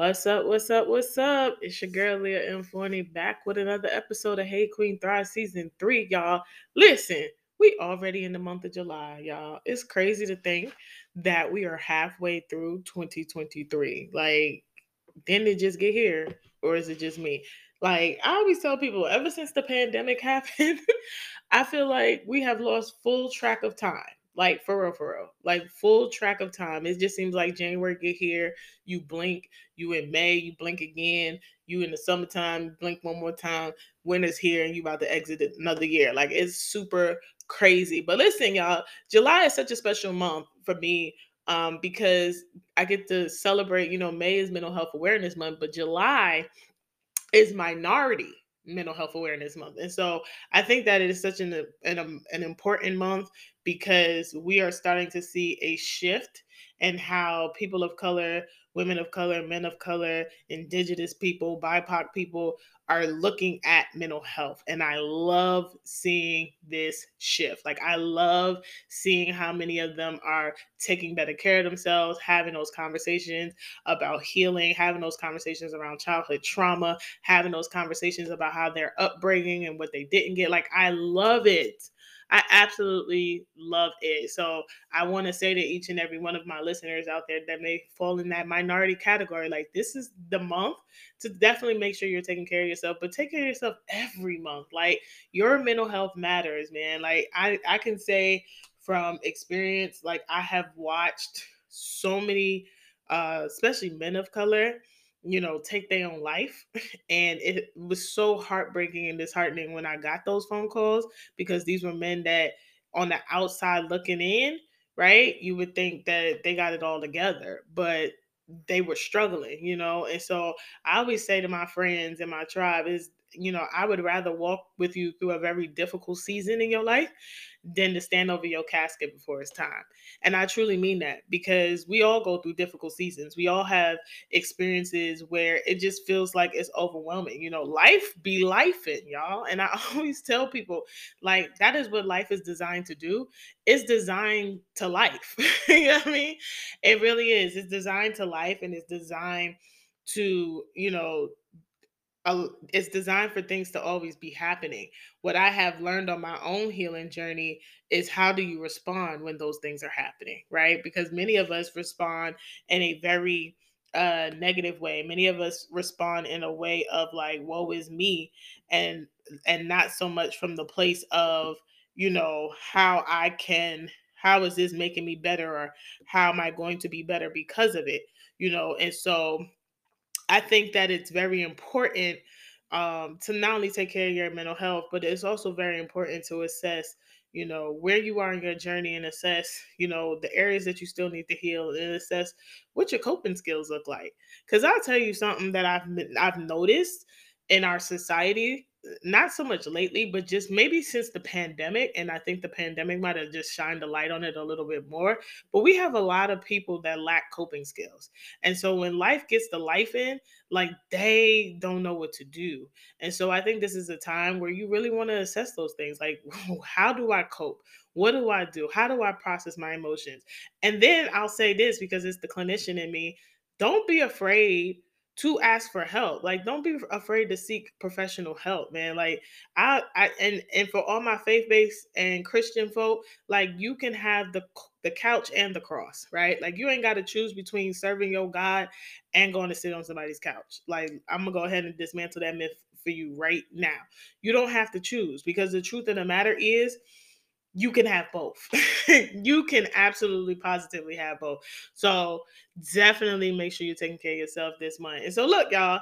What's up? What's up? What's up? It's your girl Leah. Forney back with another episode of Hey Queen Thrive Season 3, y'all. Listen, we already in the month of July, y'all. It's crazy to think that we are halfway through 2023. Like, didn't it just get here? Or is it just me? Like, I always tell people, ever since the pandemic happened, I feel like we have lost full track of time like for real, for real. Like full track of time. It just seems like January get here, you blink, you in May, you blink again, you in the summertime, blink one more time, winter's here, and you about to exit another year. Like it's super crazy. But listen, y'all, July is such a special month for me um, because I get to celebrate, you know, May is mental health awareness month, but July is minority mental health awareness month and so i think that it is such an, an, um, an important month because we are starting to see a shift in how people of color, women of color, men of color, indigenous people, BIPOC people are looking at mental health. And I love seeing this shift. Like, I love seeing how many of them are taking better care of themselves, having those conversations about healing, having those conversations around childhood trauma, having those conversations about how their upbringing and what they didn't get. Like, I love it. I absolutely love it. So I want to say to each and every one of my listeners out there that may fall in that minority category, like this is the month to definitely make sure you're taking care of yourself, but take care of yourself every month. Like your mental health matters, man. Like I, I can say from experience, like I have watched so many, uh, especially men of color, you know, take their own life. And it was so heartbreaking and disheartening when I got those phone calls because these were men that on the outside looking in, right? You would think that they got it all together, but they were struggling, you know. And so I always say to my friends and my tribe is, you know, I would rather walk with you through a very difficult season in your life than to stand over your casket before it's time. And I truly mean that because we all go through difficult seasons. We all have experiences where it just feels like it's overwhelming. You know, life be life in y'all. And I always tell people, like, that is what life is designed to do. It's designed to life. you know what I mean? It really is. It's designed to life and it's designed to, you know, it's designed for things to always be happening. What I have learned on my own healing journey is how do you respond when those things are happening, right? Because many of us respond in a very uh negative way. Many of us respond in a way of like woe is me and and not so much from the place of, you know, how I can how is this making me better or how am I going to be better because of it, you know? And so I think that it's very important um, to not only take care of your mental health, but it's also very important to assess, you know, where you are in your journey and assess, you know, the areas that you still need to heal and assess what your coping skills look like. Because I'll tell you something that I've I've noticed in our society not so much lately, but just maybe since the pandemic. And I think the pandemic might have just shined a light on it a little bit more. But we have a lot of people that lack coping skills. And so when life gets the life in, like they don't know what to do. And so I think this is a time where you really want to assess those things like, how do I cope? What do I do? How do I process my emotions? And then I'll say this because it's the clinician in me don't be afraid to ask for help. Like, don't be afraid to seek professional help, man. Like, I, I and and for all my faith based and Christian folk, like you can have the the couch and the cross, right? Like, you ain't got to choose between serving your God and going to sit on somebody's couch. Like, I'm gonna go ahead and dismantle that myth for you right now. You don't have to choose because the truth of the matter is you can have both. you can absolutely positively have both. So definitely make sure you're taking care of yourself this month. And so look, y'all,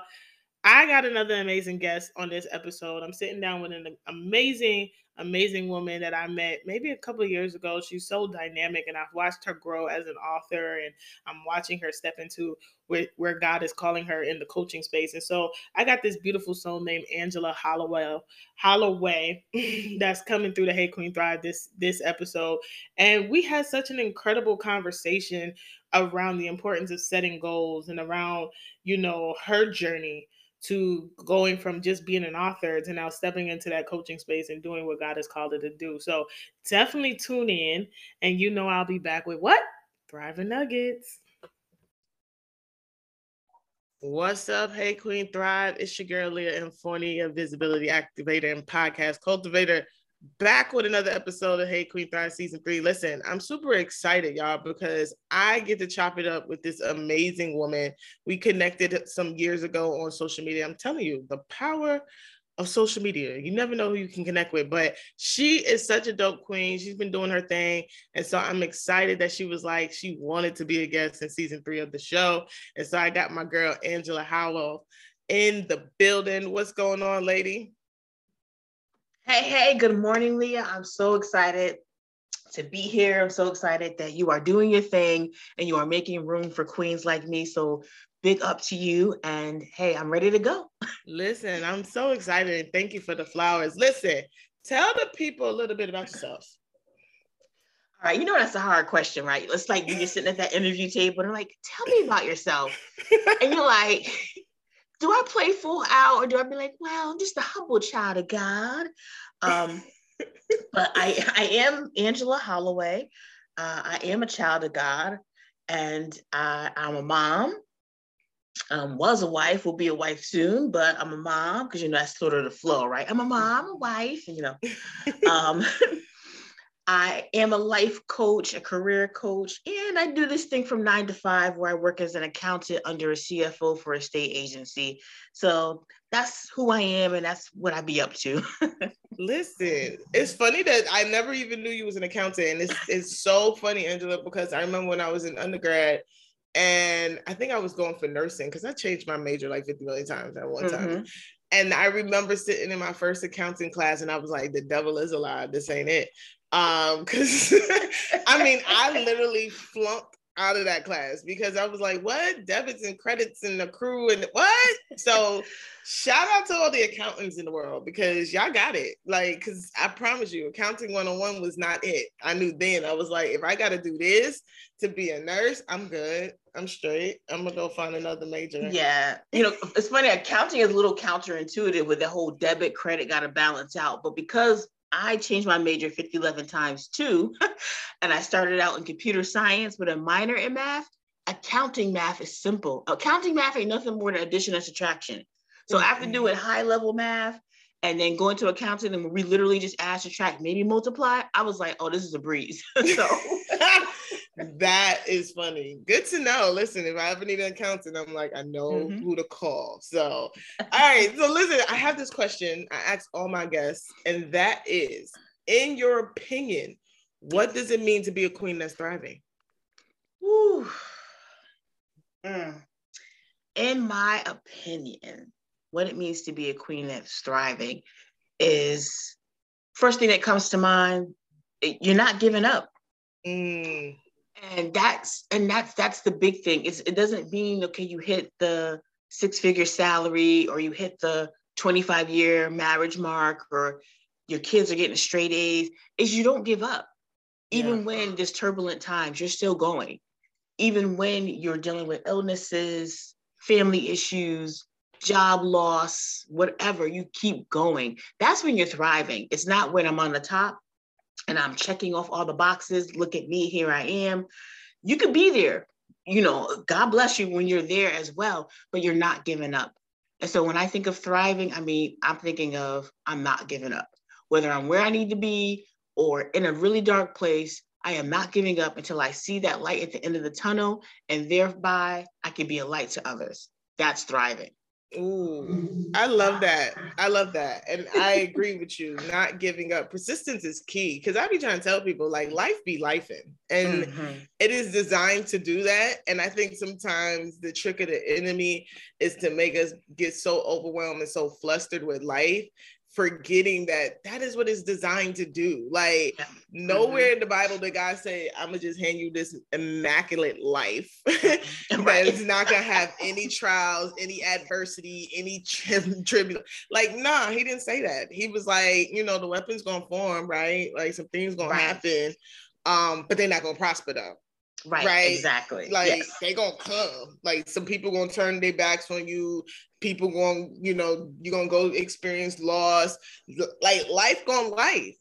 I got another amazing guest on this episode. I'm sitting down with an amazing amazing woman that I met maybe a couple years ago. She's so dynamic, and I've watched her grow as an author, and I'm watching her step into where, where God is calling her in the coaching space. And so I got this beautiful soul named Ann-gela Hollowell Holloway that's coming through the Hey Queen Thrive this this episode, and we had such an incredible conversation around the importance of setting goals and around you know her journey to going from just being an author to now stepping into that coaching space and doing what God has called her to do. So definitely tune in, and you know I'll be back with what? Thriving Nuggets. What's up? Hey, Queen Thrive. It's your girl, Leah Inforni, a visibility activator and podcast cultivator, back with another episode of Hey, Queen Thrive Season 3. Listen, I'm super excited, y'all, because I get to chop it up with this amazing woman. We connected some years ago on social media. I'm telling you, the power of social media. You never know who you can connect with, but she is such a dope queen. She's been doing her thing. And so I'm excited that she was like, she wanted to be a guest in season three of the show. And so I got my girl, Ann-gela Howell, in the building. What's going on, lady? Hey, hey, good morning, Leah. I'm so excited to be here. I'm so excited that you are doing your thing and you are making room for queens like me. So big up to you. And hey, I'm ready to go. Listen, I'm so excited and thank you for the flowers. Listen, tell the people a little bit about yourself. All right, you know that's a hard question, right? It's like you're sitting at that interview table and they're like, tell me about yourself. and you're like, do I play full out or do I be like, well, I'm just a humble child of God? Um, but I, I am Ann-gela Holloway. Uh, I am a child of God and uh, I'm a mom um, was a wife, will be a wife soon, but I'm a mom because you know that's sort of the flow, right? I'm a mom, a wife, you know. um, I am a life coach, a career coach, and I do this thing from nine to five where I work as an accountant under a CFO for a state agency. So that's who I am, and that's what I be up to. Listen, it's funny that I never even knew you was an accountant, and it's it's so funny, Ann-gela, because I remember when I was in undergrad and I think I was going for nursing because I changed my major like 50 million times at one mm-hmm. time. And I remember sitting in my first accounting class and I was like, the devil is alive. This ain't it. Um, because I mean, I literally flunked out of that class because I was like, what? Debits and credits and accrue and what? So shout out to all the accountants in the world because y'all got it. Like, cause I promise you, accounting 101 was not it. I knew then I was like, if I gotta do this to be a nurse, I'm good. I'm straight. I'm gonna go find another major. Yeah. You know, it's funny, accounting is a little counterintuitive with the whole debit credit gotta balance out. But because I changed my major 50, 11 times too. and I started out in computer science with a minor in math. Accounting math is simple. Accounting math ain't nothing more than addition and subtraction. So mm-hmm. after doing high level math and then going to accounting and we literally just add, subtract, maybe multiply, I was like, oh, this is a breeze. so that is funny. Good to know. Listen, if I ever need an accountant, I'm like, I know mm-hmm. who to call. So, all right. So, listen, I have this question I ask all my guests, and that is in your opinion, what does it mean to be a queen that's thriving? Ooh. Mm. In my opinion, what it means to be a queen that's thriving is first thing that comes to mind, you're not giving up. Mm. And that's and that's that's the big thing. It's, it doesn't mean okay you hit the six figure salary or you hit the 25 year marriage mark or your kids are getting straight a's. Is you don't give up. Even yeah. when there's turbulent times you're still going. Even when you're dealing with illnesses family issues job loss whatever you keep going that's when you're thriving it's not when i'm on the top and I'm checking off all the boxes. Look at me, here I am. You could be there. You know, God bless you when you're there as well, but you're not giving up. And so when I think of thriving, I mean, I'm thinking of I'm not giving up. Whether I'm where I need to be or in a really dark place, I am not giving up until I see that light at the end of the tunnel, and thereby I can be a light to others. That's thriving. Ooh, I love that. I love that. And I agree with you. Not giving up. Persistence is key. Cause I be trying to tell people like life be lifing. And mm-hmm. it is designed to do that. And I think sometimes the trick of the enemy is to make us get so overwhelmed and so flustered with life forgetting that that is what it's designed to do. Like yeah. nowhere mm-hmm. in the Bible did God say, I'm gonna just hand you this immaculate life mm-hmm. that is not gonna have any trials, any adversity, any tri- tribulation. Like, nah, he didn't say that. He was like, you know, the weapon's gonna form, right? Like some things gonna right. happen. Um, but they're not gonna prosper though. Right, right, exactly. Like yes. they gonna come. Like some people gonna turn their backs on you. People going, you know, you're gonna go experience loss. Like life gonna life.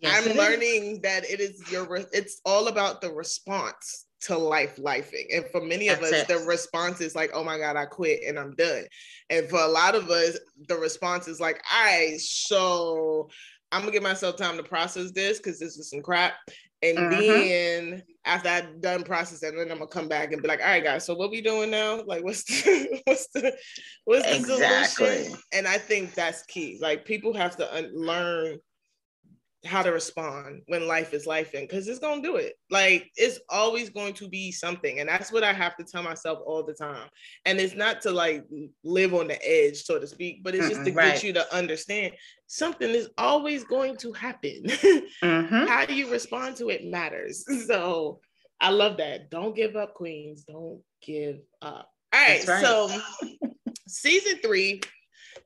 Yes, I'm learning is. that it is your. It's all about the response to life lifing. And for many of us, it. the response is like, oh my God, I quit and I'm done. And for a lot of us, the response is like, all right, so I'm gonna give myself time to process this because this is some crap. And Mhm. then after I've done processing, then I'm gonna come back and be like, all right, guys, so what we doing now? Like, what's the what's the what's the Exactly. solution? And I think that's key. Like, people have to un- learn how to respond when life is life in because it's gonna do it. Like, it's always going to be something, and that's what I have to tell myself all the time. And it's not to like live on the edge, so to speak, but it's just to right. get you to understand something is always going to happen. Mhm. how you respond to it matters. So I love that. Don't give up, queens. Don't give up. All right. Right. So season three,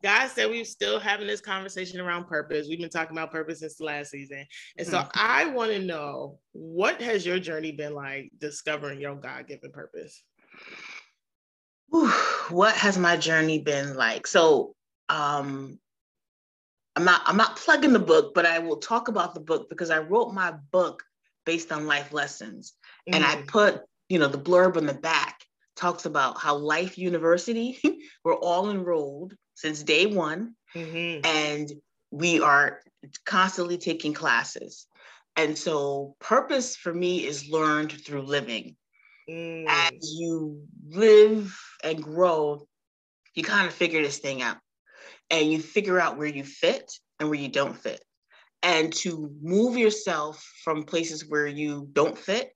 guys said we're still having this conversation around purpose. We've been talking about purpose since the last season. And so Mhm. I want to know what has your journey been like discovering your God-given purpose? What has my journey been like? So um I'm not I'm not plugging the book, but I will talk about the book because I wrote my book based on life lessons. And I Mhm. put, you know, the blurb on the back talks about how Life University, we're all enrolled since day one, Mhm. and we are constantly taking classes. And so purpose for me is learned through living. Mm. As you live and grow, you kind of figure this thing out. And you figure out where you fit and where you don't fit. And to move yourself from places where you don't fit,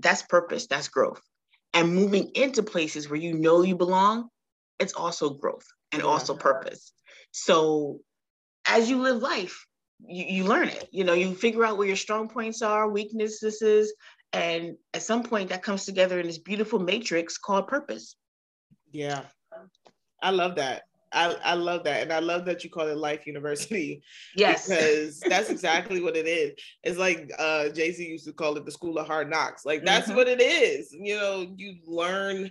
that's purpose, that's growth. And moving into places where you know you belong, it's also growth and Yeah. also purpose. So as you live life, you, you learn it. You know, you figure out where your strong points are, weaknesses, and at some point that comes together in this beautiful matrix called purpose. Yeah. I love that. I, I love that. And I love that you call it Life University. Yes. because that's exactly what it is. It's like uh Jay Z used to call it the school of hard knocks. Like that's Mhm. what it is. You know, you learn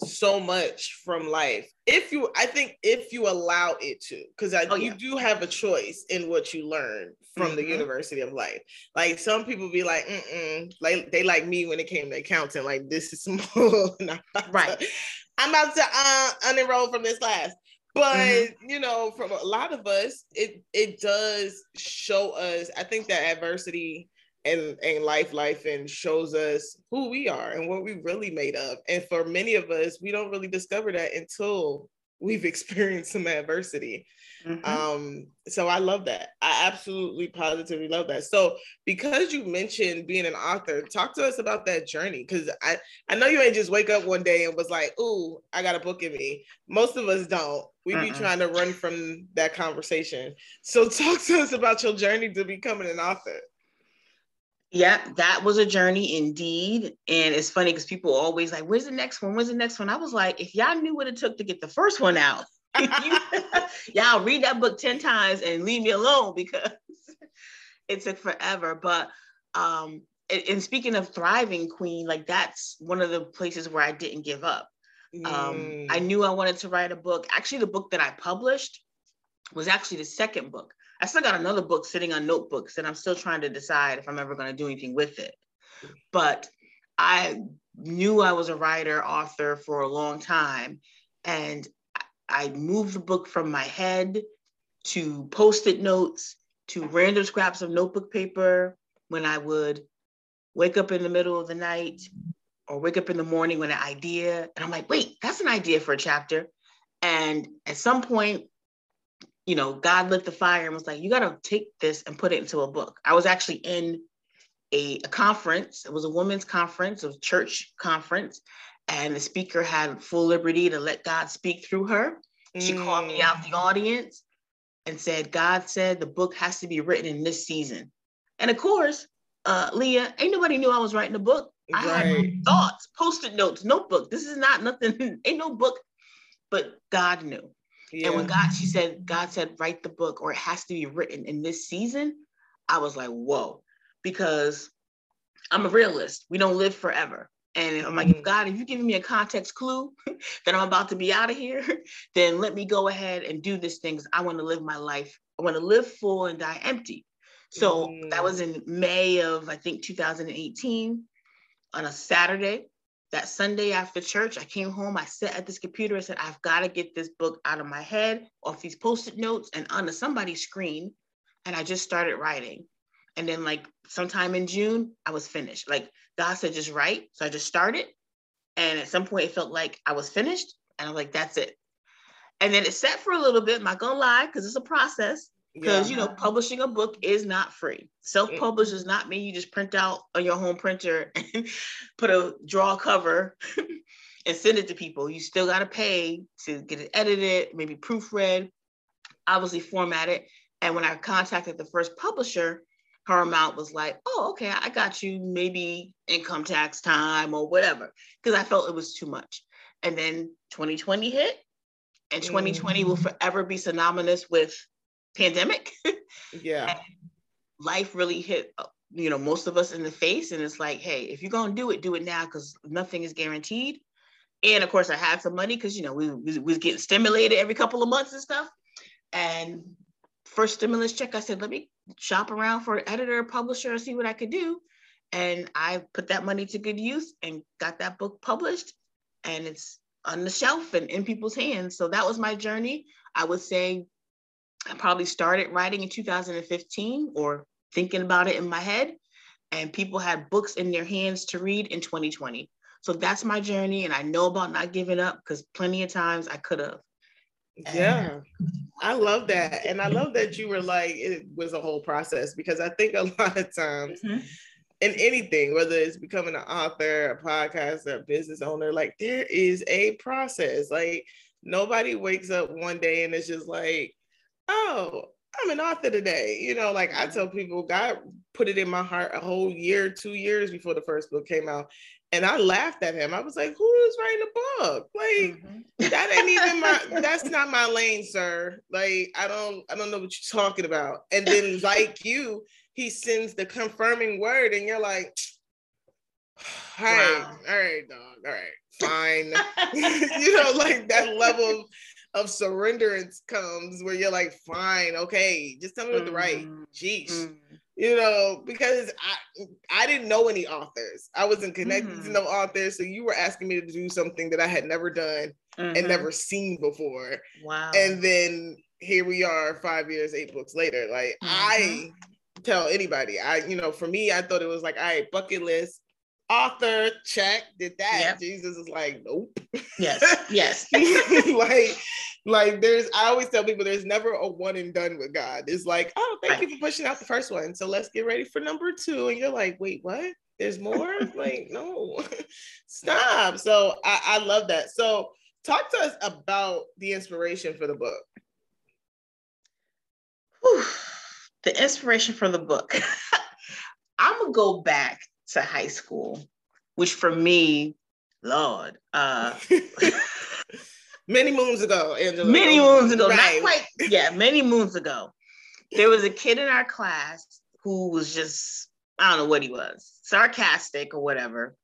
so much from life if you i think if you allow it to because Oh, you yeah. do have a choice in what you learn from the Mhm. university of life like some people be like Mm-mm. like they like me when it came to accounting like this is small and I'm about Right. to, i'm about to uh, unenroll from this class but Mhm. you know from a lot of us it it does show us i think that adversity and and life life and shows us who we are and what we really made of. And for many of us we don't really discover that until we've experienced some adversity. Mhm. um so i love that. I absolutely positively love that. So because you mentioned being an author talk to us about that journey because i i know you ain't just wake up one day and was like ooh i got a book in me. Most of us don't. We be Mm-mm. trying to run from that conversation. So talk to us about your journey to becoming an author Yeah, that was a journey indeed. And it's funny because people always like, where's the next one? Where's the next one? I was like, if y'all knew what it took to get the first one out, y'all read that book 10 times and leave me alone because it took forever. But um, and, and speaking of thriving, Queen, like that's one of the places where I didn't give up. Um, Mm. I knew I wanted to write a book. Actually, the book that I published was actually the second book. I still got another book sitting on notebooks, and I'm still trying to decide if I'm ever going to do anything with it. But I knew I was a writer, author for a long time, and I- moved the book from my head to post-it notes to random scraps of notebook paper when I would wake up in the middle of the night or wake up in the morning with an idea. And I'm like, wait, that's an idea for a chapter. And at some point, you know, God lit the fire and was like, you got to take this and put it into a book. I was actually in a, a conference. It was a women's conference, a church conference. And the speaker had full liberty to let God speak through her. She called me Mm. out the audience and said, God said the book has to be written in this season. And of course, uh, Leah, ain't nobody knew I was writing a book. I had thoughts, post-it notes, notebook. This is not nothing, ain't no book, but God knew. And when God, she said, God said, write the book or it has to be written in this season. I was like, whoa, because I'm a realist. We don't live forever. And I'm like, Mhm. God, if you're giving me a context clue that I'm about to be out of here, then let me go ahead and do this thing. 'cause I want to live my life. I want to live full and die empty. So that Mm. was in May of, I think, 2018. on a Saturday. That Sunday after church, I came home. I sat at this computer. I said, I've got to get this book out of my head, off these post-it notes, and onto somebody's screen. And I just started writing. And then, like sometime in June, I was finished. Like God said, just write. So I just started. And at some point, it felt like I was finished. And I was like, that's it. And then it sat for a little bit. I'm not gonna lie, because it's a process because yeah. you know publishing a book is not free. Self-publish does not mean you just print out on your home printer and put a draw cover and send it to people. You still got to pay to get it edited maybe proofread obviously formatted and when i contacted the first publisher her amount was like oh okay i got you. Maybe income tax time or whatever. Because i felt it was too much. And then 2020 hit and 2020 mm. will forever be synonymous with pandemic. Yeah. life really hit, you know, most of us in the face. And it's like, hey, if you're going to do it, do it now because nothing is guaranteed. And of course, I had some money because, you know, we, we, we was getting stimulated every couple of months and stuff. And first stimulus check, I said, let me shop around for an editor, publisher, and see what I could do. And I put that money to good use and got that book published. And it's on the shelf and in people's hands. So that was my journey. I would say I probably started writing in 2015 or thinking about it in my head, and people had books in their hands to read in 2020. So that's my journey, and I know about not giving up because plenty of times I could have. Yeah, I love that. And I love that you were like, it was a whole process because I think a lot of times mm-hmm. in anything, whether it's becoming an author, a podcaster, a business owner, like there is a process. Like nobody wakes up one day and it's just like, oh, I'm an author today. You know, like I tell people, God put it in my heart a whole year, two years before the first book came out. And I laughed at him. I was like, who's writing a book? Like mm-hmm. that ain't even my that's not my lane, sir. Like, I don't I don't know what you're talking about. And then like you, he sends the confirming word, and you're like, all right, wow. all right, dog, all right, fine. you know, like that level of surrenderance comes where you're like, fine, okay, just tell me what to write. Jeez. Mm-hmm. You know, because I I didn't know any authors. I wasn't connected mm-hmm. to no authors. So you were asking me to do something that I had never done mm-hmm. and never seen before. Wow. And then here we are five years, eight books later. Like I mm-hmm. tell anybody, I, you know, for me, I thought it was like, all right, bucket list, author check did that yep. jesus is like nope. Yes yes. Like like there's i always tell people there's never a one and done with god. It's like oh thank right. you for pushing out the first one. So let's get ready for number two. And you're like wait what? There's more? Like no. Stop. So I, I love that. So talk to us about the inspiration for the book. Whew. the inspiration for the book. I'm gonna go back to high school, which for me, Lord, uh, many moons ago, Ann-gela. Many moons ago, right. not quite, yeah, many moons ago. There was a kid in our class who was just, I don't know what he was, sarcastic or whatever.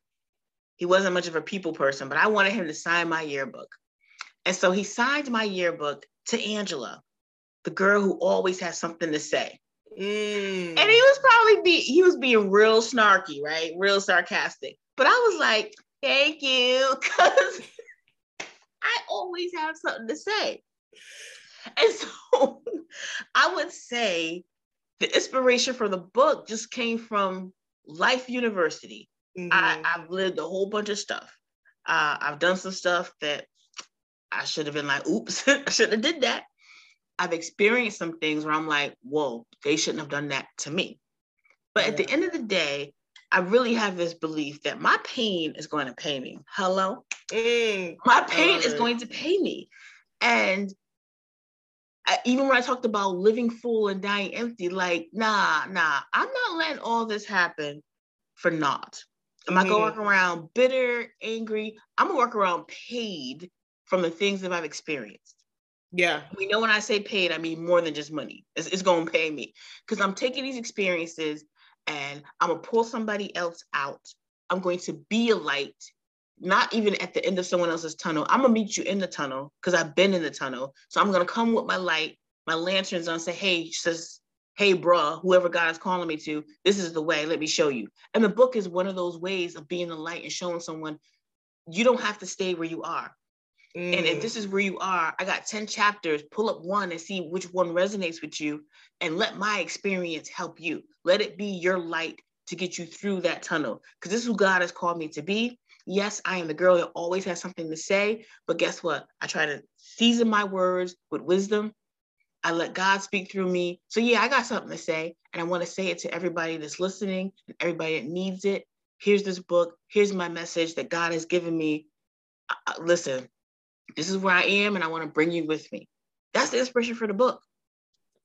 He wasn't much of a people person, but I wanted him to sign my yearbook. And so he signed my yearbook to Ann-gela, the girl who always has something to say. Mm. And he was probably be he was being real snarky, right? Real sarcastic. But I was like, thank you, because I always have something to say. And so I would say the inspiration for the book just came from Life University. Mm-hmm. I, have lived a whole bunch of stuff. Uh, I've done some stuff that I should have been like, oops, I shouldn't have did that. I've experienced some things where I'm like, whoa, they shouldn't have done that to me. But yeah. at the end of the day, I really have this belief that my pain is going to pay me. Hello? Mm, my pain is going to pay me. And I, even when I talked about living full and dying empty, like, nah, nah, I'm not letting all this happen for naught. Am mm-hmm. I going to walk around bitter, angry? I'm going to walk around paid from the things that I've experienced. Yeah. We know when I say paid, I mean more than just money. It's, it's going to pay me because I'm taking these experiences and I'm going to pull somebody else out. I'm going to be a light, not even at the end of someone else's tunnel. I'm going to meet you in the tunnel because I've been in the tunnel. So I'm going to come with my light, my lanterns on, say, hey, says, hey, bruh, whoever God is calling me to, this is the way. Let me show you. And the book is one of those ways of being the light and showing someone you don't have to stay where you are. Mm. And if mm. this is where you are, I got 10 chapters, pull up one and see which one resonates with you and let my experience help you. Let it be your light to get you through that tunnel because this is who God has called me to be. Yes, I am the girl that always has something to say, but guess what? I try to season my words with wisdom. I let God speak through me. So, yeah, I got something to say, and I want to say it to everybody that's listening and everybody that needs it. Here's this book. Here's my message that God has given me. Uh, listen, this is where I am, and I want to bring you with me. That's the inspiration for the book.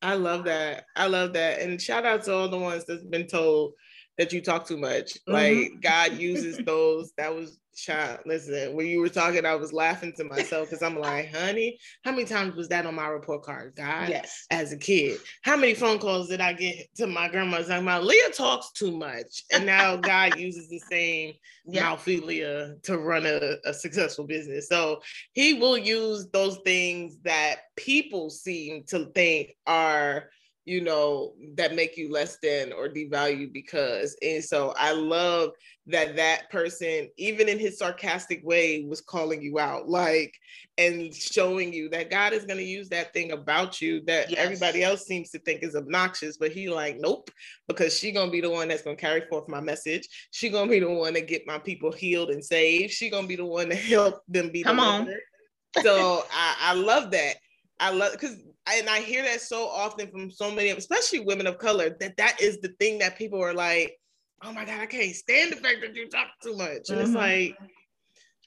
I love that. I love that. And shout out to all the ones that's been told that you talk too much. Mm-hmm. Like God uses those. That was child. Listen, when you were talking, I was laughing to myself because I'm like, honey, how many times was that on my report card? God, yes. As a kid, how many phone calls did I get to my grandma's like, my Leah talks too much, and now God uses the same yeah. Leah to run a, a successful business. So He will use those things that people seem to think are you know that make you less than or devalue because and so i love that that person even in his sarcastic way was calling you out like and showing you that god is going to use that thing about you that yes. everybody else seems to think is obnoxious but he like nope because she going to be the one that's going to carry forth my message. She going to be the one to get my people healed and saved. She going to be the one to help them be come on. so I, I love that. I love because and I hear that so often from so many, especially women of color, that that is the thing that people are like, "Oh my god, I can't stand the fact that you talk too much." And mm-hmm. it's like,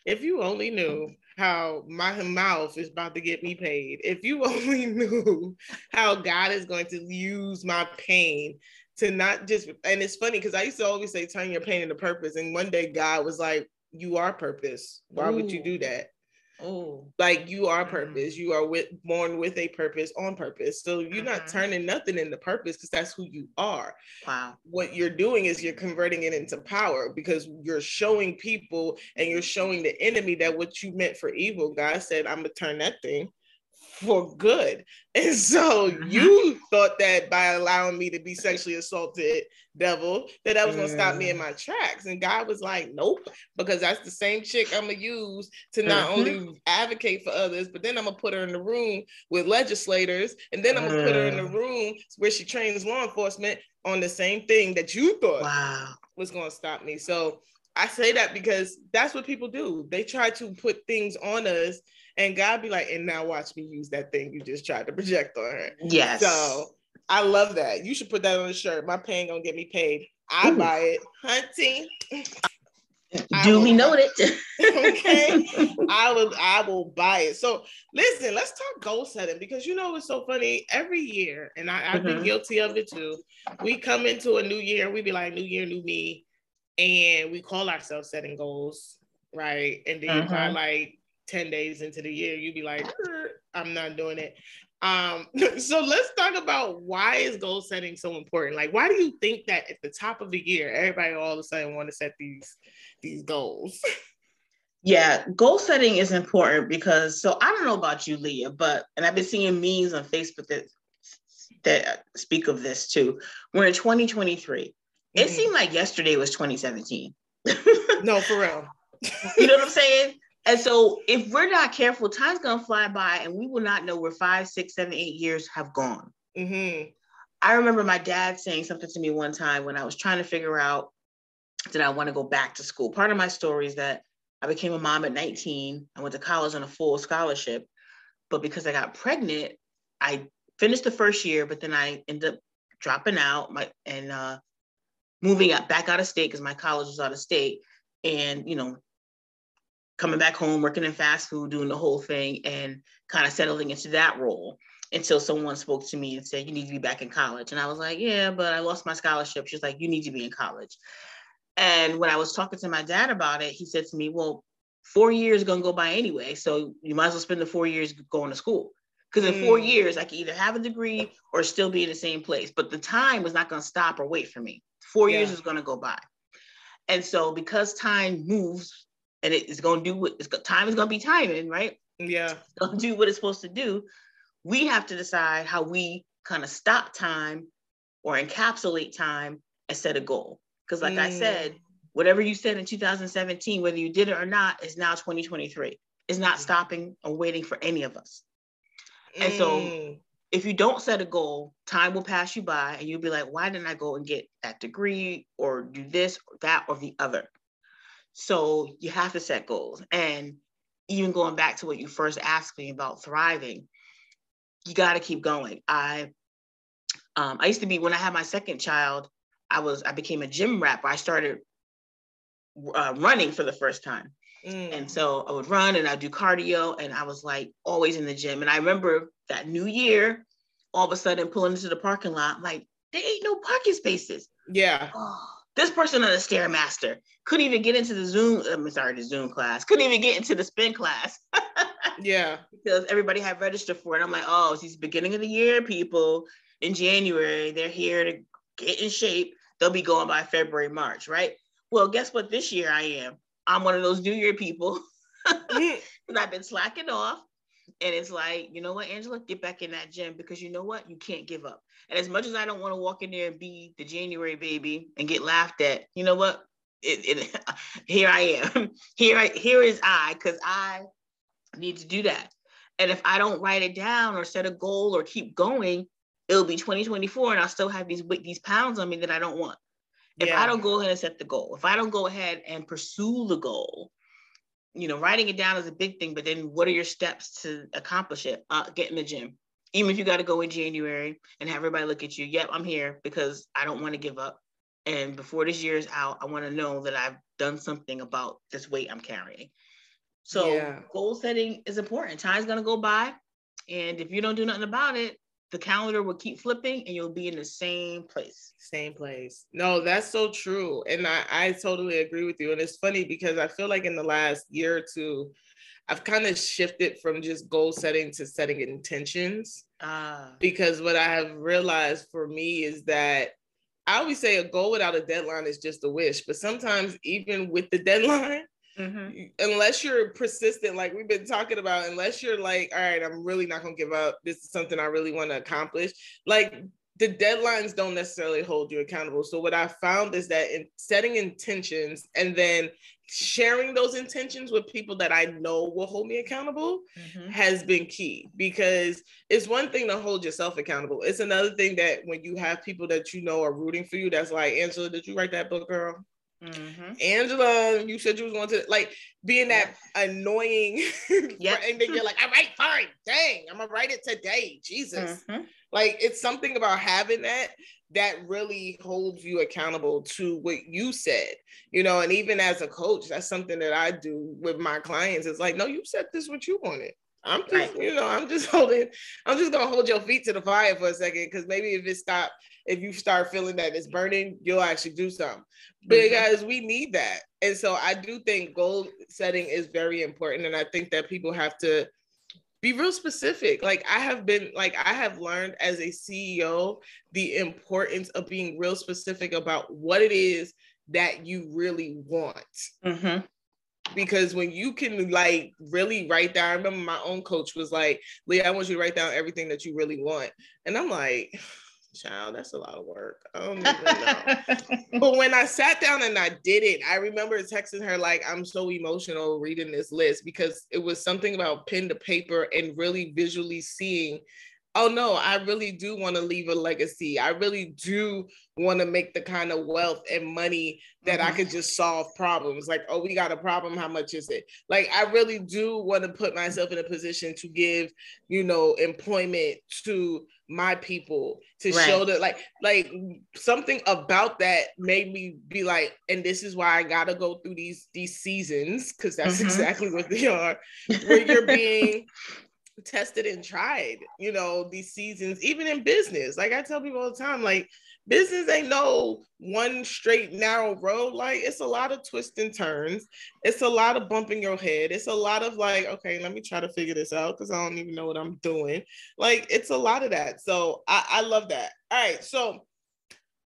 if you only knew how my mouth is about to get me paid, if you only knew how God is going to use my pain to not just, and it's funny because I used to always say, "Turn your pain into purpose," and one day God was like, "You are purpose. Why Ooh. would you do that?" Oh, like you are mm-hmm. purpose. You are with born with a purpose on purpose. So you're mm-hmm. not turning nothing into purpose because that's who you are. Wow. What you're doing is you're converting it into power because you're showing people and you're showing the enemy that what you meant for evil, God said, I'm gonna turn that thing for good. And so mm-hmm. you thought that by allowing me to be sexually assaulted, devil, that that was gonna stop me in my tracks. And God was like, nope, because that's the same chick I'm gonna use to not mm-hmm. only advocate for others, but then I'm gonna put her in the room with legislators, and then I'm gonna mm. put her in the mm. room where she trains law enforcement on the same thing that you thought wow. was gonna stop me. So I say that because that's what people do. They try to put things on us and God be like, and now watch me use that thing you just tried to project on her. Yes. So I love that. You should put that on a shirt. My pain gonna get me paid. I Ooh. buy it. Hunting. Duly noted. okay. I will I will buy it. So listen, let's talk goal setting because you know it's so funny. Every year, and I, have mm-hmm. been guilty of it too. We come into a new year, we be like, new year, new me. And we call ourselves setting goals, right? And then mm-hmm. by like 10 days into the year, you'd be like, I'm not doing it. Um, so let's talk about why is goal setting so important? Like, why do you think that at the top of the year, everybody all of a sudden want to set these these goals? Yeah, goal setting is important because so I don't know about you, Leah, but and I've been seeing memes on Facebook that that speak of this too. We're in 2023. Mm-hmm. It seemed like yesterday was 2017. no, for real. you know what I'm saying? And so if we're not careful, time's gonna fly by and we will not know where five, six, seven, eight years have gone. Mm-hmm. I remember my dad saying something to me one time when I was trying to figure out did I want to go back to school. Part of my story is that I became a mom at 19. I went to college on a full scholarship, but because I got pregnant, I finished the first year, but then I ended up dropping out my and uh, moving out, back out of state because my college was out of state. And you know, coming back home, working in fast food, doing the whole thing, and kind of settling into that role until someone spoke to me and said, You need to be back in college. And I was like, Yeah, but I lost my scholarship. She's like, You need to be in college. And when I was talking to my dad about it, he said to me, Well, four years is going to go by anyway. So you might as well spend the four years going to school. Because in four mm. years, I can either have a degree or still be in the same place. But the time was not going to stop or wait for me. Four yeah. years is going to go by. And so because time moves and it is going to do what it's time is going to be timing, right? Yeah. It's going to do what it's supposed to do. We have to decide how we kind of stop time or encapsulate time and set a goal. Because, like mm. I said, mm. whatever you said in 2017, whether you did it or not, is now 2023. Is not mm. stopping or waiting for any of us. And so, mm. if you don't set a goal, time will pass you by, and you'll be like, "Why didn't I go and get that degree, or do this, or that, or the other?" So you have to set goals. And even going back to what you first asked me about thriving, you got to keep going. I um, I used to be when I had my second child, I was I became a gym rapper. I started uh, running for the first time. Mm. And so I would run and I'd do cardio and I was like always in the gym. And I remember that new year, all of a sudden pulling into the parking lot, I'm like, there ain't no parking spaces. Yeah. Oh, this person on the Stairmaster couldn't even get into the Zoom, uh, I'm sorry, the Zoom class, couldn't even get into the spin class. yeah. Because everybody had registered for it. I'm like, oh, it's the beginning of the year, people in January, they're here to get in shape. They'll be going by February, March, right? Well, guess what? This year I am. I'm one of those New Year people. and I've been slacking off. And it's like, you know what, Ann-gela, get back in that gym because you know what? You can't give up. And as much as I don't want to walk in there and be the January baby and get laughed at, you know what? It, it, here I am. Here I here is I, because I need to do that. And if I don't write it down or set a goal or keep going, it'll be 2024 and I'll still have these these pounds on me that I don't want. If yeah. I don't go ahead and set the goal, if I don't go ahead and pursue the goal, you know, writing it down is a big thing, but then what are your steps to accomplish it? Uh, get in the gym. Even if you got to go in January and have everybody look at you, yep, I'm here because I don't want to give up. And before this year is out, I want to know that I've done something about this weight I'm carrying. So yeah. goal setting is important. Time's gonna go by. And if you don't do nothing about it, the calendar will keep flipping and you'll be in the same place. Same place. No, that's so true. And I, I totally agree with you. And it's funny because I feel like in the last year or two, I've kind of shifted from just goal setting to setting intentions. Ah. Because what I have realized for me is that I always say a goal without a deadline is just a wish. But sometimes, even with the deadline, Mm-hmm. Unless you're persistent, like we've been talking about, unless you're like, all right, I'm really not gonna give up. This is something I really want to accomplish. Like the deadlines don't necessarily hold you accountable. So what I found is that in setting intentions and then sharing those intentions with people that I know will hold me accountable mm-hmm. has been key because it's one thing to hold yourself accountable. It's another thing that when you have people that you know are rooting for you, that's like, Ann-gela, did you write that book, girl? Mm-hmm. Ann-gela, you said you was going to like being that annoying. Yeah. and then you're like, all right, fine. Dang, I'm gonna write it today. Jesus. Mm-hmm. Like it's something about having that that really holds you accountable to what you said, you know, and even as a coach, that's something that I do with my clients. It's like, no, you said this what you wanted. I'm just, right. you know, I'm just holding, I'm just gonna hold your feet to the fire for a second because maybe if it stop, if you start feeling that it's burning, you'll actually do something. Mm-hmm. Because we need that. And so I do think goal setting is very important. And I think that people have to be real specific. Like I have been, like I have learned as a CEO the importance of being real specific about what it is that you really want. Mm-hmm because when you can like really write down, I remember my own coach was like, Leah, I want you to write down everything that you really want. And I'm like, child, that's a lot of work. I don't even know. but when I sat down and I did it, I remember texting her like, I'm so emotional reading this list because it was something about pen to paper and really visually seeing oh no, I really do want to leave a legacy. I really do want to make the kind of wealth and money that mm-hmm. I could just solve problems. Like, oh, we got a problem. How much is it? Like, I really do want to put myself in a position to give, you know, employment to my people to right. show that like like something about that made me be like and this is why i gotta go through these these seasons because that's mm-hmm. exactly what they are where you're being tested and tried, you know, these seasons, even in business. Like I tell people all the time, like business ain't no one straight narrow road. Like it's a lot of twists and turns. It's a lot of bumping your head. It's a lot of like, okay, let me try to figure this out because I don't even know what I'm doing. Like it's a lot of that. So I, I love that. All right. So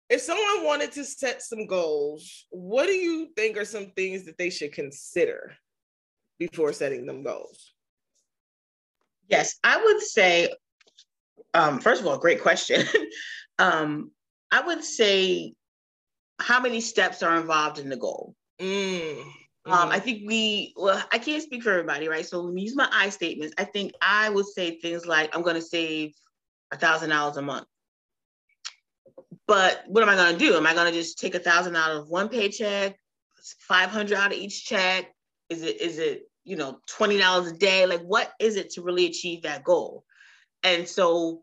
if someone wanted to set some goals, what do you think are some things that they should consider before setting them goals? Yes, I would say, um, first of all, great question. um, I would say how many steps are involved in the goal. Mm. Um, I think we, well, I can't speak for everybody, right? So when we use my I statements, I think I would say things like, I'm going to save a thousand dollars a month. But what am I going to do? Am I going to just take a thousand out of one paycheck, 500 out of each check? Is it, is it, you know, $20 a day? Like, what is it to really achieve that goal? And so,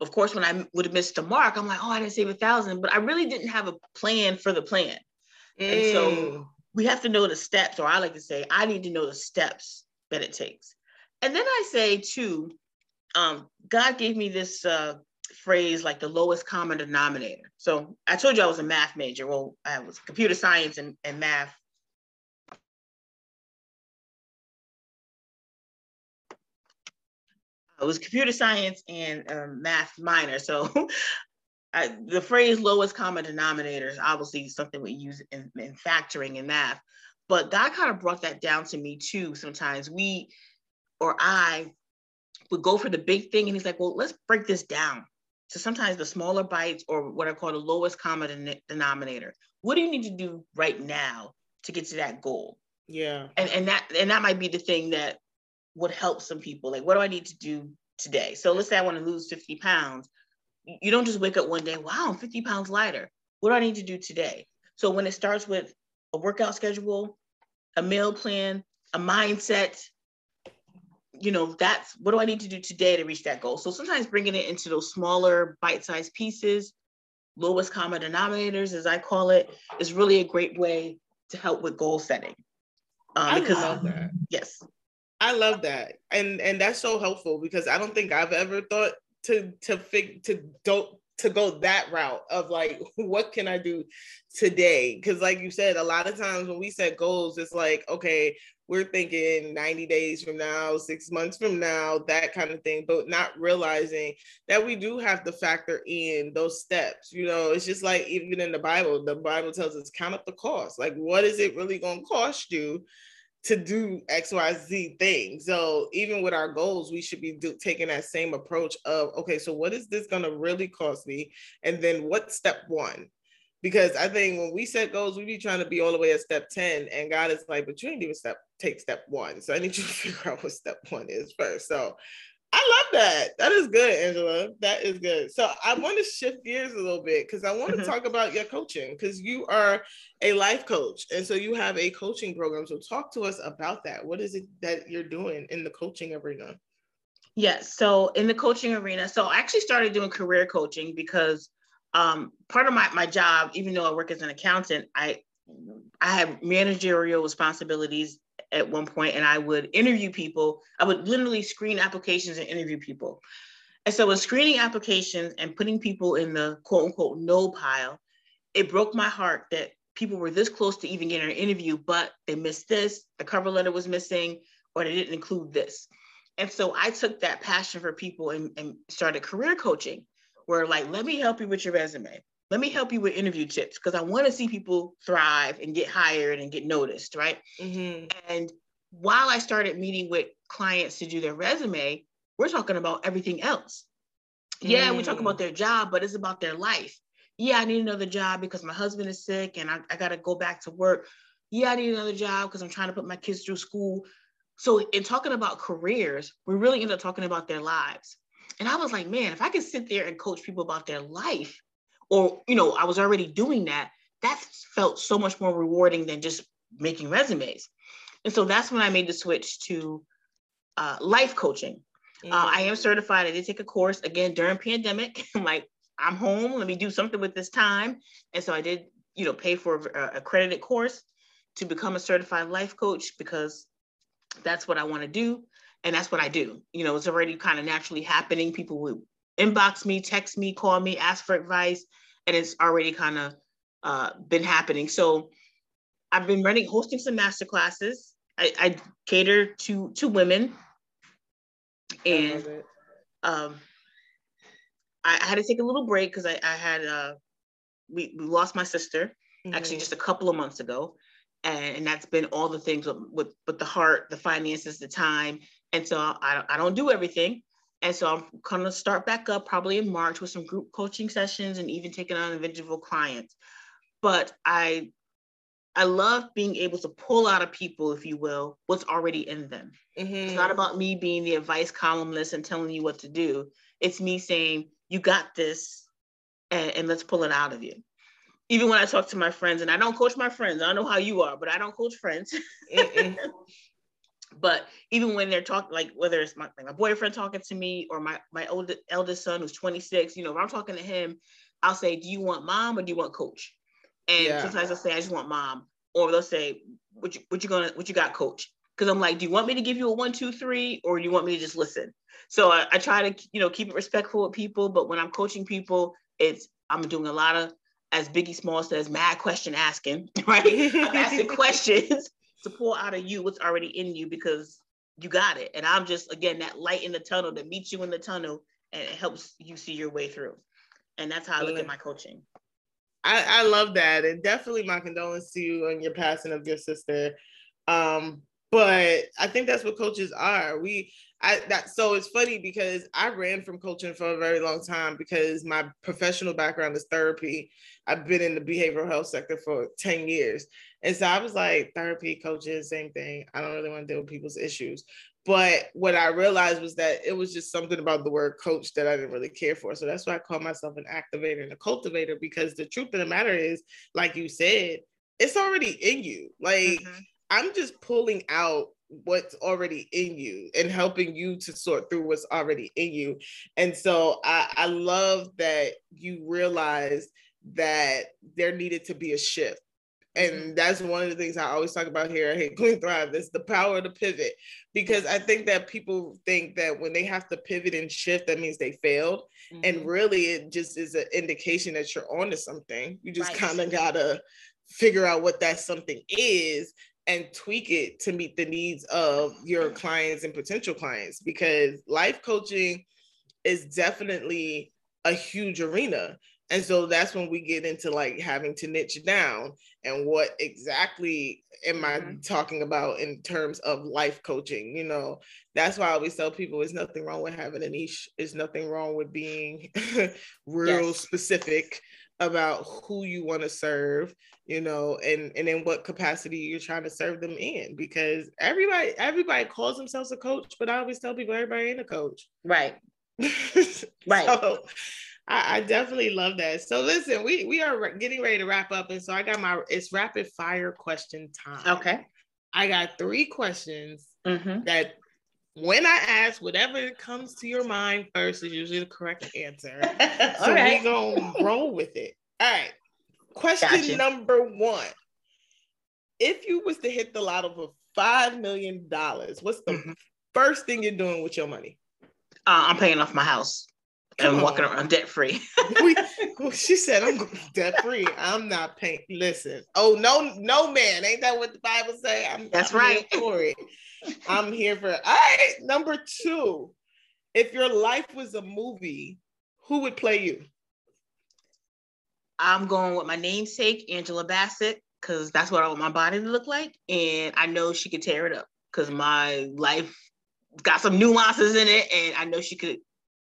of course, when I would have missed the mark, I'm like, oh, I didn't save a thousand, but I really didn't have a plan for the plan. Mm. And so we have to know the steps, or I like to say, I need to know the steps that it takes. And then I say too, um, God gave me this uh, phrase like the lowest common denominator. So I told you I was a math major. Well, I was computer science and, and math. I was computer science and um, math minor. So I, the phrase lowest common denominator is obviously something we use in, in factoring in math, but God kind of brought that down to me too. Sometimes we or I would go for the big thing, and He's like, "Well, let's break this down." So sometimes the smaller bites, or what I call the lowest common denominator. What do you need to do right now to get to that goal? Yeah, and and that and that might be the thing that would help some people. Like, what do I need to do today? So let's say I want to lose 50 pounds you don't just wake up one day, wow, I'm 50 pounds lighter. What do I need to do today? So when it starts with a workout schedule, a meal plan, a mindset, you know, that's what do I need to do today to reach that goal? So sometimes bringing it into those smaller bite-sized pieces, lowest common denominators, as I call it, is really a great way to help with goal setting. Um, I because, love that. Yes. I love that. And and that's so helpful because I don't think I've ever thought to to fig to don't to go that route of like what can i do today? Because like you said a lot of times when we set goals it's like okay we're thinking 90 days from now six months from now that kind of thing but not realizing that we do have to factor in those steps you know? It's just like even in the bible the bible tells us count up the cost. Like what is it really going to cost you to do XYZ thing. So even with our goals, we should be do, taking that same approach of, okay, so what is this going to really cost me? And then what step one? Because I think when we set goals, we be trying to be all the way at step 10 and God is like, but you ain't even step, take step one. So I need you to figure out what step one is first. So I love that. That is good, Ann-gela. That is good. So I want to shift gears a little bit because I want to mm-hmm. talk about your coaching because you are a life coach. And so you have a coaching program. So talk to us about that. What is it that you're doing in the coaching arena? Yes. So in the coaching arena, so I actually started doing career coaching because um, part of my, my job, even though I work as an accountant, I I have managerial responsibilities at one point and I would interview people. I would literally screen applications and interview people. And so, with screening applications and putting people in the quote unquote no pile, it broke my heart that people were this close to even getting an interview, but they missed this, the cover letter was missing, or they didn't include this. And so I took that passion for people and, and started career coaching, where like, let me help you with your resume let me help you with interview tips because I want to see people thrive and get hired and get noticed, right? Mm-hmm. And while I started meeting with clients to do their resume, we're talking about everything else. Yeah, mm. we talk about mm. their job, but it's about their life. Yeah, I need another job because my husband is sick and I, I got to go back to work. Yeah, I need another job because I'm trying to put my kids through school. So, in talking about careers, we really end up talking about their lives. And I was like, man, if I could sit there and coach people about their life, or you know i was already doing that that felt so much more rewarding than just making resumes. And so that's when i made the switch to uh, life coaching. Mm-hmm. uh, i am certified. I did take a course again during pandemic. I'm like i'm home. Let me do something with this time. And so i did you know pay for a accredited course to become a certified life coach because that's what i want to do and that's what i do. You know it's already kind of naturally happening. People would inbox me, text me, call me, ask for advice, and it's already kind of uh, been happening. So I've been running, hosting some master classes. I, I cater to to women, and I um, I, I, had to take a little break because I, I had uh, we, we lost my sister mm-hmm. actually just a couple of months ago, and, and that's been all the things with, with with the heart, the finances, the time, and so I I don't do everything, And so I'm gonna start back up probably in March with some group coaching sessions and even taking on individual clients. But I I love being able to pull out of people, if you will, what's already in them. Mm-hmm. It's not about me being the advice columnist and telling you what to do. It's me saying, you got this, and, and let's pull it out of you. Even when I talk to my friends, and I don't coach my friends, I don't know how you are, but I don't coach friends. but even when they're talking, like whether it's my, like my boyfriend talking to me or my my old eldest son who's 26, you know, if I'm talking to him, I'll say, "Do you want mom or do you want coach?" And yeah. sometimes I'll say, "I just want mom," or they'll say, "What you what you gonna what you got, coach?" Because I'm like, "Do you want me to give you a one, two, three, or do you want me to just listen?" So I, I try to you know keep it respectful with people, but when I'm coaching people, it's I'm doing a lot of as Biggie Small says, mad question asking, right? I'm asking questions to pull out of you what's already in you because you got it. And I'm just again that light in the tunnel that meets you in the tunnel and it helps you see your way through. And that's how I look at my coaching. I, I love that. And definitely my condolences to you on your passing of your sister. Um, but I think that's what coaches are. We I that so it's funny because I ran from coaching for a very long time because my professional background is therapy. I've been in the behavioral health sector for 10 years. And so I was like, therapy, coaches, same thing. I don't really want to deal with people's issues. But what I realized was that it was just something about the word coach that I didn't really care for. So that's why I call myself an activator and a cultivator because the truth of the matter is, like you said, it's already in you. Like mm-hmm. I'm just pulling out what's already in you and helping you to sort through what's already in you. And so I, I love that you realized that there needed to be a shift and mm-hmm. that's one of the things I always talk about here at Hey Queen Thrive. It's the power to pivot because I think that people think that when they have to pivot and shift, that means they failed. Mm-hmm. And really, it just is an indication that you're onto something. You just right. kind of gotta figure out what that something is and tweak it to meet the needs of your clients and potential clients because life coaching is definitely a huge arena and so that's when we get into like having to niche down and what exactly am I mm-hmm. talking about in terms of life coaching? You know, that's why I always tell people there's nothing wrong with having a niche, there's nothing wrong with being real yes. specific about who you want to serve you know and and in what capacity you're trying to serve them in because everybody everybody calls themselves a coach but i always tell people everybody ain't a coach right right so, I, I, definitely love that. So listen, we we are getting ready to wrap up, and so I got my it's rapid fire question time. Okay. I got three questions mm-hmm. that when I ask, whatever comes to your mind first is usually the correct answer. so right. we're gonna roll with it. All right. Question gotcha. number one. If you was to hit the lotto for five million dollars, what's the mm-hmm. first thing you're doing with your money? Uh, I'm paying off my house. Come and walking around debt free. she said, "I'm debt free. I'm not paying." Listen, oh no, no man, ain't that what the Bible say? I'm, That's I'm right. for it. I'm here for. All right. Number two, if your life was a movie, who would play you? I'm going with my namesake, Angela Bassett, because that's what I want my body to look like, and I know she could tear it up because my life got some nuances in it, and I know she could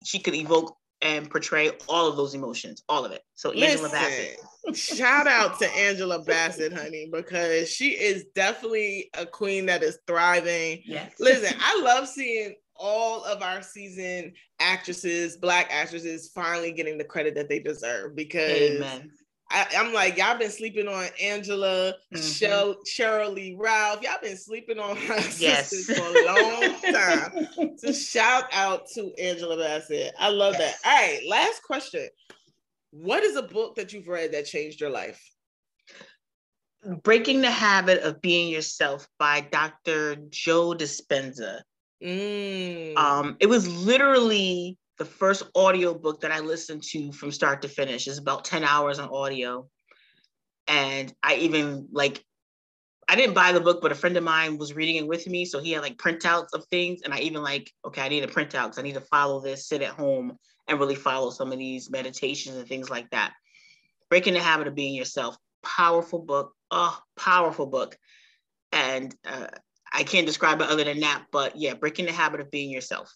she could evoke and portray all of those emotions, all of it. So Angela Listen, Bassett. shout out to Angela Bassett, honey, because she is definitely a queen that is thriving. Yes. Listen, I love seeing all of our season actresses, black actresses, finally getting the credit that they deserve because Amen. I, am like, y'all been sleeping on Angela, mm-hmm. Sheryl Ralph. Y'all been sleeping on her yes. sisters for a long time. so shout out to Angela Bassett. I love yes. that. All right, last question. What is a book that you've read that changed your life? Breaking the Habit of Being Yourself by Dr. Joe Dispenza. Mm. Um, it was literally the first audio book that I listened to from start to finish. is about 10 hours on audio. And I even like I didn't buy the book, but a friend of mine was reading it with me. So he had like printouts of things. And I even like, okay, I need a printout because I need to follow this, sit at home and really follow some of these meditations and things like that. Breaking the Habit of Being Yourself. Powerful book. Oh, powerful book. And uh, I can't describe it other than that. But yeah, Breaking the Habit of Being Yourself.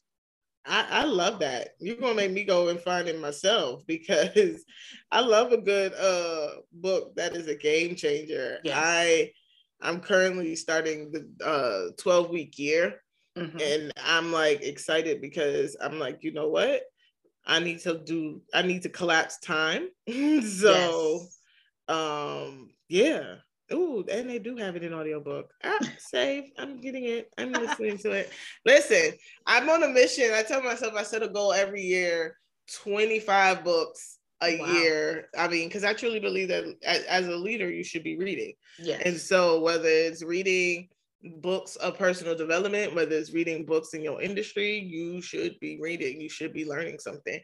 I, I love that. You're gonna make me go and find it myself because I love a good uh book that is a game changer. Yes. I I'm currently starting the uh 12 week year mm-hmm. and I'm like excited because I'm like, you know what? I need to do I need to collapse time. so yes. um yeah, Ooh, and they do have it in audiobook. Ah, save. I'm getting it. I'm listening to it. Listen, I'm on a mission. I tell myself I set a goal every year, 25 books a wow. year. I mean, because I truly believe that as, as, a leader, you should be reading. Yes. And so whether it's reading books of personal development, whether it's reading books in your industry, you should be reading. You should be learning something.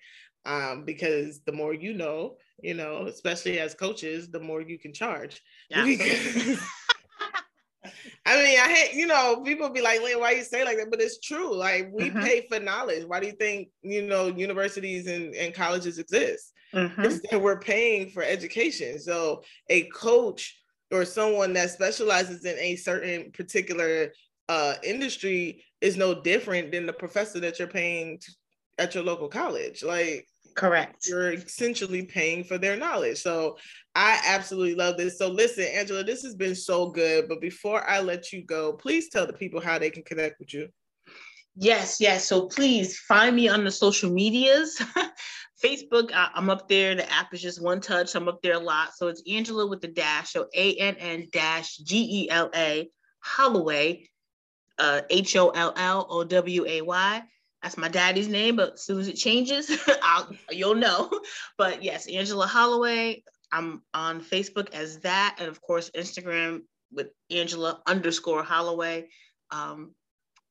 Um, because the more you know, you know, especially as coaches, the more you can charge. Yeah. I mean, I hate, you know, people be like, Lynn, why you say like that? But it's true. Like we mm-hmm. pay for knowledge. Why do you think, you know, universities and, and colleges exist? Mm-hmm. we're paying for education. So a coach or someone that specializes in a certain particular uh, industry is no different than the professor that you're paying at your local college. Like Correct. You're essentially paying for their knowledge. So I absolutely love this. So listen, Ann-gela, this has been so good. But before I let you go, please tell the people how they can connect with you. Yes, yes. So please find me on the social medias. Facebook, I'm up there. The app is just one touch. I'm up there a lot. So it's Ann-gela with the dash. So A N N dash G E L A Holloway, uh, H O L L O W A Y. That's my daddy's name, but as soon as it changes, I'll, you'll know. But yes, Ann-gela Holloway. I'm on Facebook as that, and of course Instagram with Anngela underscore Holloway. Um,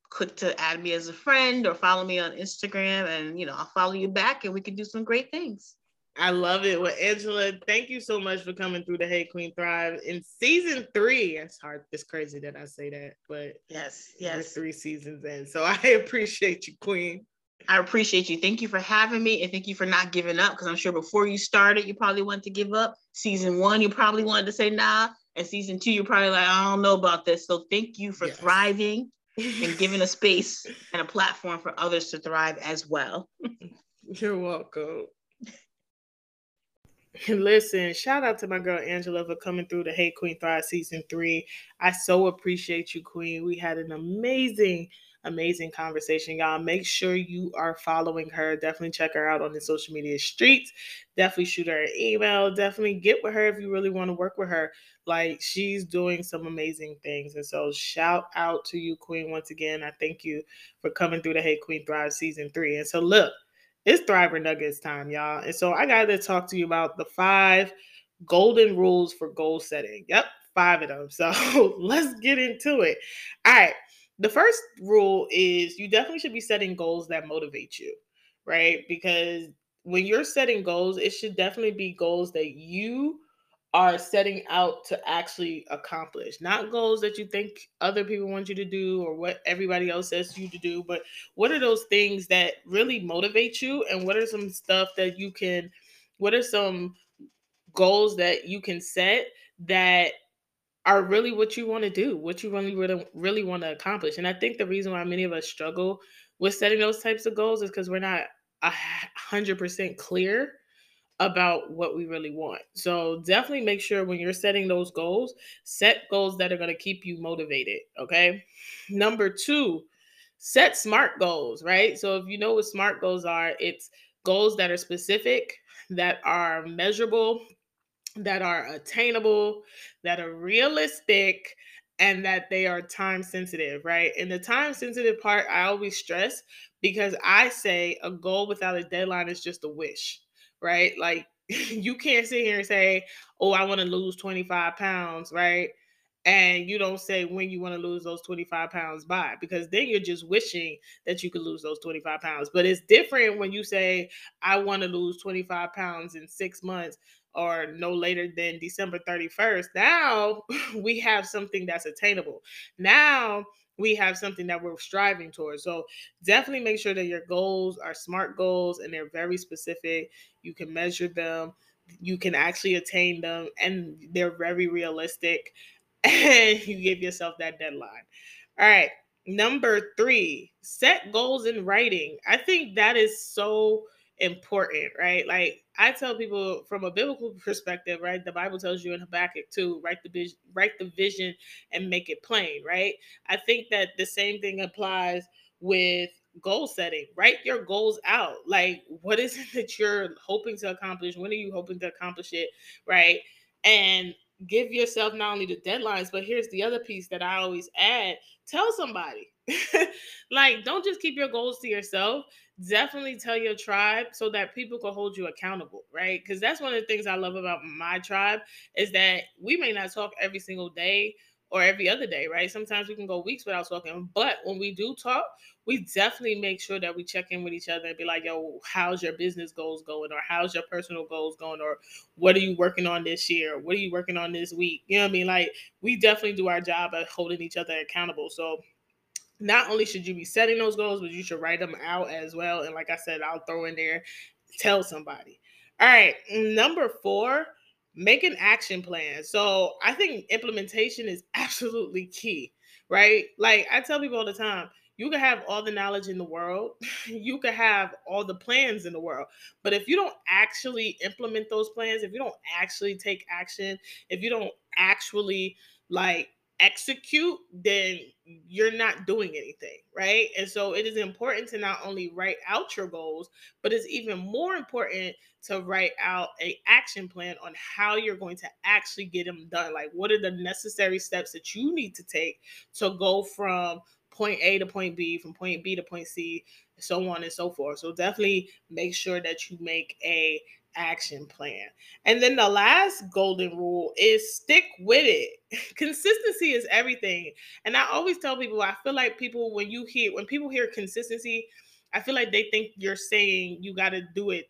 click to add me as a friend or follow me on Instagram, and you know I'll follow you back, and we can do some great things. I love it. Well, Ann-gela, thank you so much for coming through the Hey Queen Thrive in season three. It's hard, it's crazy that I say that, but yes, yes, three seasons in. So I appreciate you, Queen. I appreciate you. Thank you for having me, and thank you for not giving up. Because I'm sure before you started, you probably wanted to give up. Season one, you probably wanted to say nah, and season two, you're probably like, I don't know about this. So thank you for yes. thriving and giving a space and a platform for others to thrive as well. You're welcome. Listen, shout out to my girl Ann-gela for coming through the Hey Queen Thrive season three. I so appreciate you, Queen. We had an amazing, amazing conversation, y'all. Make sure you are following her. Definitely check her out on the social media streets. Definitely shoot her an email. Definitely get with her if you really want to work with her. Like she's doing some amazing things. And so shout out to you, Queen, once again. I thank you for coming through the Hey Queen Thrive season three. And so look it's Thriver Nuggets time, y'all. And so I got to talk to you about the five golden rules for goal setting. Yep, five of them. So let's get into it. All right. The first rule is you definitely should be setting goals that motivate you, right? Because when you're setting goals, it should definitely be goals that you are setting out to actually accomplish not goals that you think other people want you to do or what everybody else says you to do but what are those things that really motivate you? And what are some stuff that you can what are some goals that you can set that are really what you want to do what you really really, really want to accomplish? And i think the reason why many of us struggle with setting those types of goals is because we're not a hundred percent clear about what we really want. So definitely make sure when you're setting those goals, set goals that are going to keep you motivated. Okay. Number two, set smart goals, right? So if you know what smart goals are, it's goals that are specific, that are measurable, that are attainable, that are realistic, and that they are time sensitive, right? And the time sensitive part, I always stress because I say a goal without a deadline is just a wish right? Like you can't sit here and say, "Oh, I want to lose 25 pounds," right? And you don't say when you want to lose those 25 pounds by, because then you're just wishing that you could lose those 25 pounds. But it's different when you say, I want to lose 25 pounds in six months or no later than December 31st. Now we have something that's attainable. Now we have something that we're striving towards. So definitely make sure that your goals are smart goals and they're very specific. You can measure them, you can actually attain them, and they're very realistic. And you give yourself that deadline. All right. Number three, set goals in writing. I think that is so important, right? Like I tell people from a biblical perspective, right? The Bible tells you in Habakkuk two, write the vision, write the vision and make it plain, right? I think that the same thing applies with goal setting. Write your goals out. Like what is it that you're hoping to accomplish? When are you hoping to accomplish it, right? And give yourself not only the deadlines, but here's the other piece that I always add tell somebody. like, don't just keep your goals to yourself. Definitely tell your tribe so that people can hold you accountable, right? Because that's one of the things I love about my tribe is that we may not talk every single day or every other day, right? Sometimes we can go weeks without talking, but when we do talk, we definitely make sure that we check in with each other and be like, yo, how's your business goals going? Or how's your personal goals going? Or what are you working on this year? What are you working on this week? You know what I mean? Like, we definitely do our job at holding each other accountable. So, not only should you be setting those goals, but you should write them out as well. And like I said, I'll throw in there, tell somebody. All right, number four, make an action plan. So I think implementation is absolutely key, right? Like I tell people all the time, you can have all the knowledge in the world, you can have all the plans in the world, but if you don't actually implement those plans, if you don't actually take action, if you don't actually like execute, then you're not doing anything, right? And so it is important to not only write out your goals, but it's even more important to write out a action plan on how you're going to actually get them done. Like what are the necessary steps that you need to take to go from point A to point B, from point B to point C, so on and so forth. So definitely make sure that you make a action plan. And then the last golden rule is stick with it. Consistency is everything. And I always tell people I feel like people when you hear when people hear consistency, I feel like they think you're saying you got to do it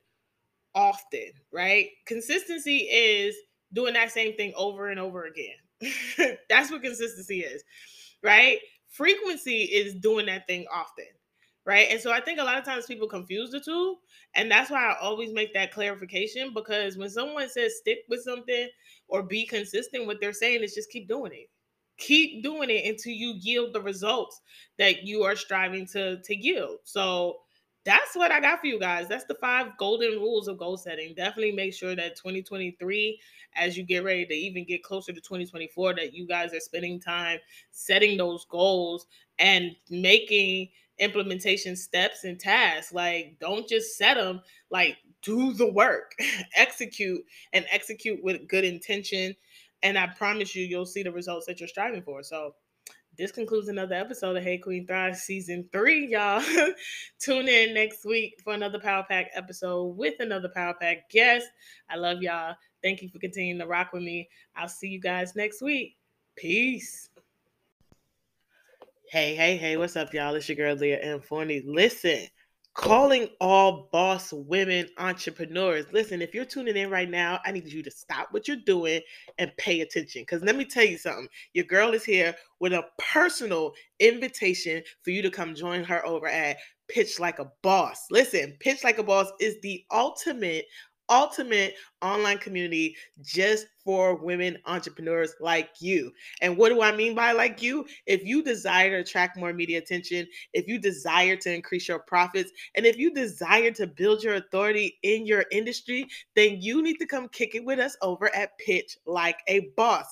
often, right? Consistency is doing that same thing over and over again. That's what consistency is, right? Frequency is doing that thing often right? And so I think a lot of times people confuse the two. And that's why I always make that clarification because when someone says stick with something or be consistent, what they're saying is just keep doing it. Keep doing it until you yield the results that you are striving to, to yield. So that's what I got for you guys. That's the five golden rules of goal setting. Definitely make sure that 2023, as you get ready to even get closer to 2024, that you guys are spending time setting those goals and making implementation steps and tasks. Like, don't just set them, like, do the work, execute, and execute with good intention. And I promise you, you'll see the results that you're striving for. So, this concludes another episode of Hey Queen Thrive season three, y'all. Tune in next week for another Power Pack episode with another Power Pack guest. I love y'all. Thank you for continuing to rock with me. I'll see you guys next week. Peace. Hey, hey, hey, what's up, y'all? It's your girl Leah M. Forney. Listen, calling all boss women entrepreneurs. Listen, if you're tuning in right now, I need you to stop what you're doing and pay attention. Because let me tell you something. Your girl is here with a personal invitation for you to come join her over at Pitch Like a BAWSE. Listen, Pitch Like a BAWSE is the ultimate ultimate online community just for women entrepreneurs like you. And what do I mean by like you? If you desire to attract more media attention, if you desire to increase your profits, and if you desire to build your authority in your industry, then you need to come kick it with us over at Pitch Like a BAWSE.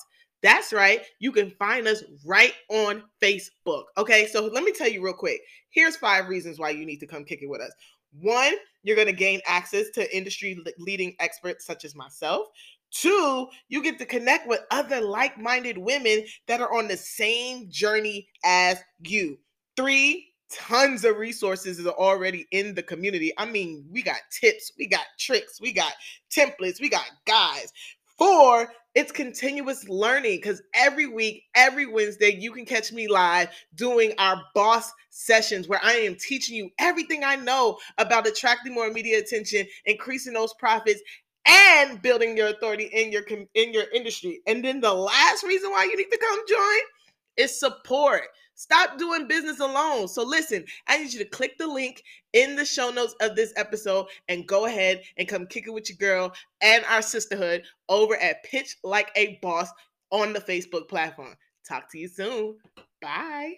That's right. You can find us right on Facebook. Okay. So let me tell you real quick. Here's five reasons why you need to come kick it with us. One, you're going to gain access to industry leading experts such as myself. Two, you get to connect with other like minded women that are on the same journey as you. Three, tons of resources are already in the community. I mean, we got tips, we got tricks, we got templates, we got guides. Four, it's continuous learning because every week, every Wednesday, you can catch me live doing our boss sessions where I am teaching you everything I know about attracting more media attention, increasing those profits, and building your authority in your in your industry. And then the last reason why you need to come join is support. Stop doing business alone. So, listen, I need you to click the link in the show notes of this episode and go ahead and come kick it with your girl and our sisterhood over at Pitch Like a BAWSE on the Facebook platform. Talk to you soon. Bye.